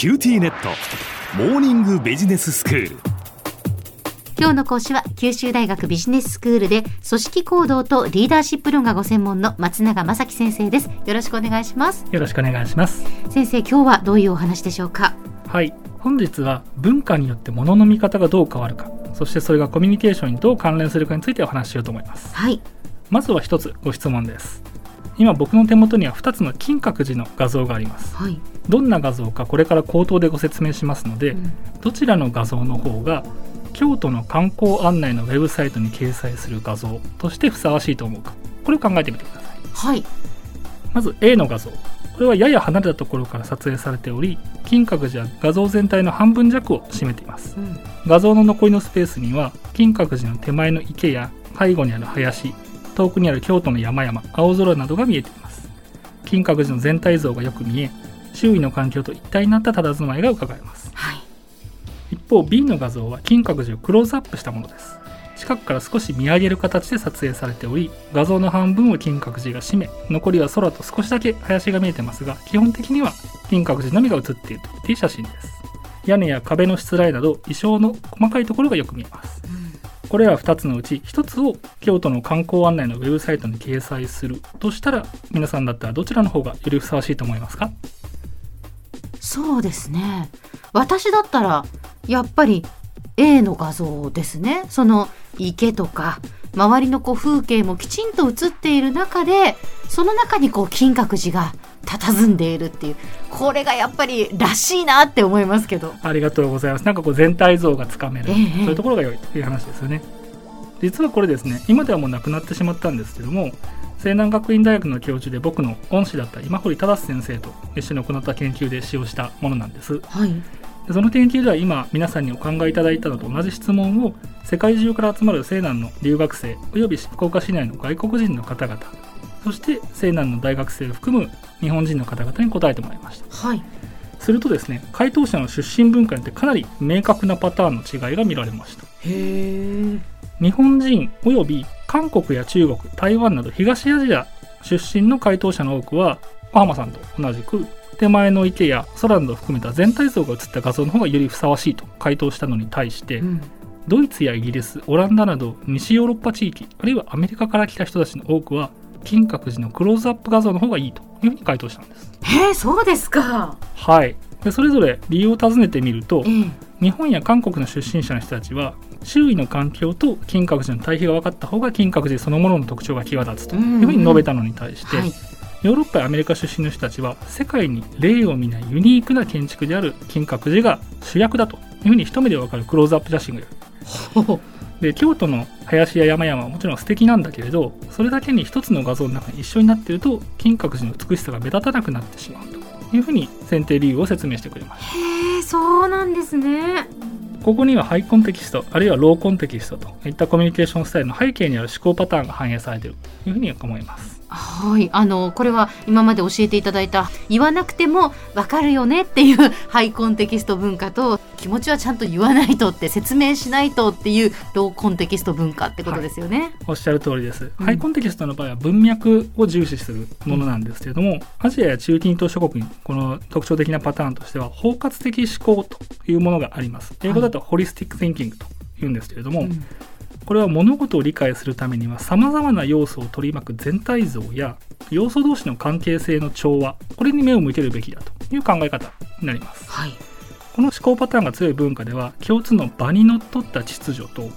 QTnet。モーニングビジネススクール。今日の講師は九州大学ビジネススクールで組織行動とリーダーシップ論がご専門の松永正樹先生です。よろしくお願いします。よろしくお願いします。先生今日はどういうお話でしょうか？はい。本日は文化によって物の見方がどう変わるかそしてそれがコミュニケーションにどう関連するかについてお話ししようと思います。はい。まずは一つご質問です今僕の手元には2つの金閣寺の画像があります。はい、どんな画像かこれから口頭でご説明しますので、うん。どちらの画像の方が京都の観光案内のウェブサイトに掲載する画像としてふさわしいと思うか。これを考えてみてください。はい。まず A の画像。これはやや離れたところから撮影されており金閣寺は画像全体の半分弱を占めています。うん。画像の残りのスペースには金閣寺の手前の池や背後にある林遠くにある京都の山々青空などが見えています。金閣寺の全体像がよく見え周囲の環境と一体になった佇まいが伺えます。はい。一方 B の画像は金閣寺をクローズアップしたものです。近くから少し見上げる形で撮影されており画像の半分を金閣寺が占め残りは空と少しだけ林が見えてますが基本的には金閣寺のみが写っているという写真です。屋根や壁のしつらいなど衣装の細かいところがよく見えますこれら2つのうち1つを京都の観光案内のウェブサイトに掲載するとしたら皆さんだったらどちらの方がよりふさわしいと思いますか？そうですね。私だったらやっぱり A の画像ですね。その池とか周りのこう風景もきちんと映っている中でその中にこう金閣寺が佇んでいるっていうこれがやっぱりらしいなって思いますけどありがとうございます。なんかこう全体像がつかめる、ええそういうところが良いという話ですよね。実はこれですね、今ではもうなくなってしまったんですけども、西南学院大学の教授で僕の恩師だった今堀忠先生と一緒に行った研究で使用したものなんです。はいでその研究では今皆さんにお考えいただいたのと同じ質問を世界中から集まる西南の留学生および福岡市内の外国人の方々そして西南の大学生を含む日本人の方々に答えてもらいました。はい。するとですね回答者の出身文化によってかなり明確なパターンの違いが見られました。へえ日本人および韓国や中国台湾など東アジア出身の回答者の多くは小浜さんと同じく手前の池や空などを含めた全体像が写った画像の方がよりふさわしいと回答したのに対して、うん。ドイツやイギリスオランダなど西ヨーロッパ地域あるいはアメリカから来た人たちの多くは金閣寺のクローズアップ画像の方がいいというふうに回答したんです。へえそうですか。はい。でそれぞれ理由を尋ねてみるとええ。日本や韓国の出身者の人たちは周囲の環境と金閣寺の対比が分かった方が金閣寺そのものの特徴が際立つというふうに述べたのに対して、はい。ヨーロッパやアメリカ出身の人たちは世界に例を見ないユニークな建築である金閣寺が主役だというふうに一目で分かるクローズアップ写真がほほで京都の林や山々はもちろん素敵なんだけれどそれだけに一つの画像の中に一緒になっていると金閣寺の美しさが目立たなくなってしまうと。いうふうに選定理由を説明してくれましたへえそうなんですね。ここにはハイコンテキストあるいはローコンテキストといったコミュニケーションスタイルの背景にある思考パターンが反映されているというふうに思いますはい、あのこれは今まで教えていただいた言わなくてもわかるよねっていうハイコンテキスト文化と気持ちはちゃんと言わないとって説明しないとっていうローコンテキスト文化ってことですよね。おっしゃる通りです、うん。ハイコンテキストの場合は文脈を重視するものなんですけれども、アジアや中近東諸国にこの特徴的なパターンとしては包括的思考というものがあります。英語だとホリスティック・ティンキングというんですけれども、うんこれは物事を理解するためには様々な要素を取り巻く全体像や要素同士の関係性の調和これに目を向けるべきだという考え方になります。はい、この思考パターンが強い文化では共通の場にのっとった秩序と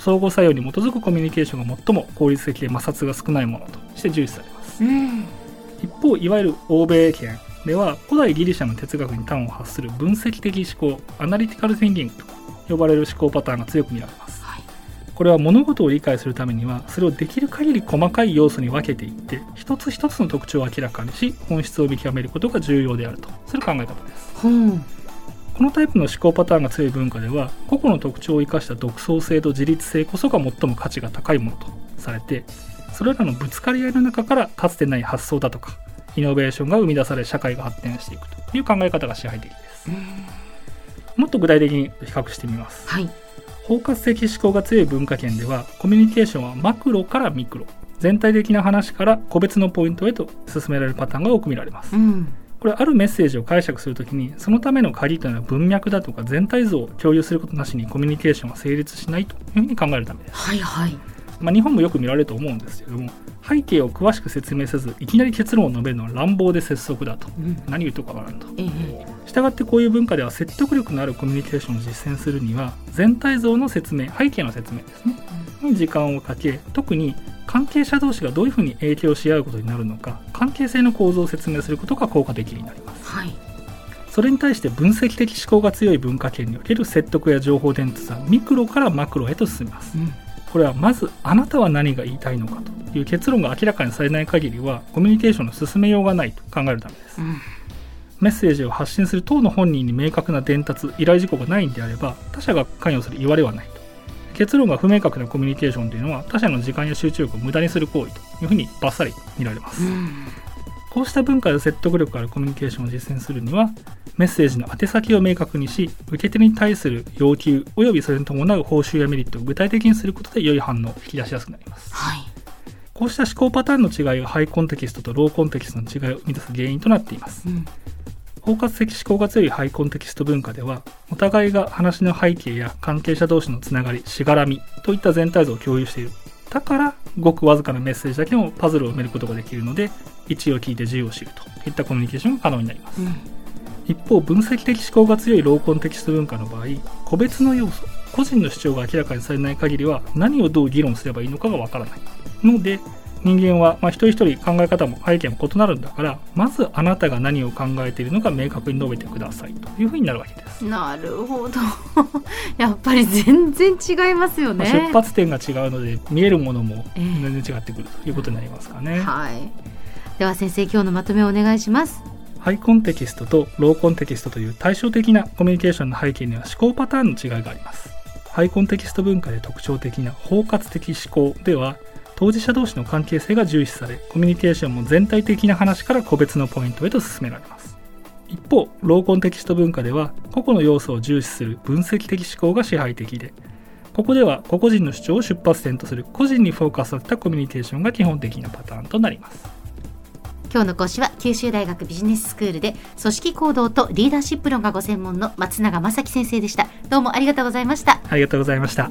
相互作用に基づくコミュニケーションが最も効率的で摩擦が少ないものとして重視されます。うん、一方いわゆる欧米圏では古代ギリシャの哲学に端を発する分析的思考アナリティカル・ティンキングと呼ばれる思考パターンが強く見られます。はい、これは物事を理解するためにはそれをできる限り細かい要素に分けていって一つ一つの特徴を明らかにし本質を見極めることが重要であると。する考え方です。ほう、このタイプの思考パターンが強い文化では個々の特徴を生かした独創性と自立性こそが最も価値が高いものとされてそれらのぶつかり合いの中からかつてない発想だとかイノベーションが生み出され社会が発展していくという考え方が支配的です。もっと具体的に比較してみます。はい、包括的思考が強い文化圏ではコミュニケーションはマクロからミクロ全体的な話から個別のポイントへと進められるパターンが多く見られます。うん、これあるメッセージを解釈するときにそのための鍵というのは文脈だとか全体像を共有することなしにコミュニケーションは成立しないというふうに考えるためです、はいはい。まあ、日本もよく見られると思うんですけども背景を詳しく説明せずいきなり結論を述べるのは乱暴で拙速だと、うん。何言うとかわからんと。ええ。したがってこういう文化では説得力のあるコミュニケーションを実践するには全体像の説明背景の説明ですね。に時間をかけ特に関係者同士がどういうふうに影響し合うことになるのか関係性の構造を説明することが効果的になります。はい。それに対して分析的思考が強い文化圏における説得や情報伝達はミクロからマクロへと進みます。うん。これはまずあなたは何が言いたいのかという結論が明らかにされない限りはコミュニケーションの進めようがないと考えるためです。うん。メッセージを発信する当の本人に明確な伝達依頼事項がないんであれば他者が関与する言われはないと。結論が不明確なコミュニケーションというのは他者の時間や集中力を無駄にする行為というふうにバッサリ見られます、うん。こうした文化で説得力あるコミュニケーションを実践するにはメッセージの宛先を明確にし受け手に対する要求およびそれに伴う報酬やメリットを具体的にすることで良い反応を引き出しやすくなります。はいこうした思考パターンの違いがハイコンテキストとローコンテキストの違いを生み出す原因となっています。うん。包括的思考が強いハイコンテキスト文化ではお互いが話の背景や関係者同士のつながりしがらみといった全体像を共有している。だからごくわずかなメッセージだけでもパズルを埋めることができるので一を聞いて10を知るといったコミュニケーションが可能になります。うん。一方分析的思考が強いローコンテキスト文化の場合個別の要素個人の主張が明らかにされない限りは何をどう議論すればいいのかがわからないので人間は、まあ、一人一人考え方も背景も異なるんだからまずあなたが何を考えているのか明確に述べてくださいというふうになるわけです、なるほど。やっぱり全然違いますよまあね出発点が違うので見えるものもええ。全然違ってくるということになりますかね、はい。では先生今日のまとめをお願いします。ハイコンテキストとローコンテキストという対照的なコミュニケーションの背景には思考パターンの違いがあります。ハイコンテキスト文化で特徴的な包括的思考では当事者同士の関係性が重視されコミュニケーションも全体的な話から個別のポイントへと進められます。一方ローコンテキスト文化では個々の要素を重視する分析的思考が支配的でここでは個々人の主張を出発点とする個人にフォーカスさせたコミュニケーションが基本的なパターンとなります。今日の講師は九州大学ビジネススクールで組織行動とリーダーシップ論がご専門の松永正樹先生でした。どうもありがとうございました。ありがとうございました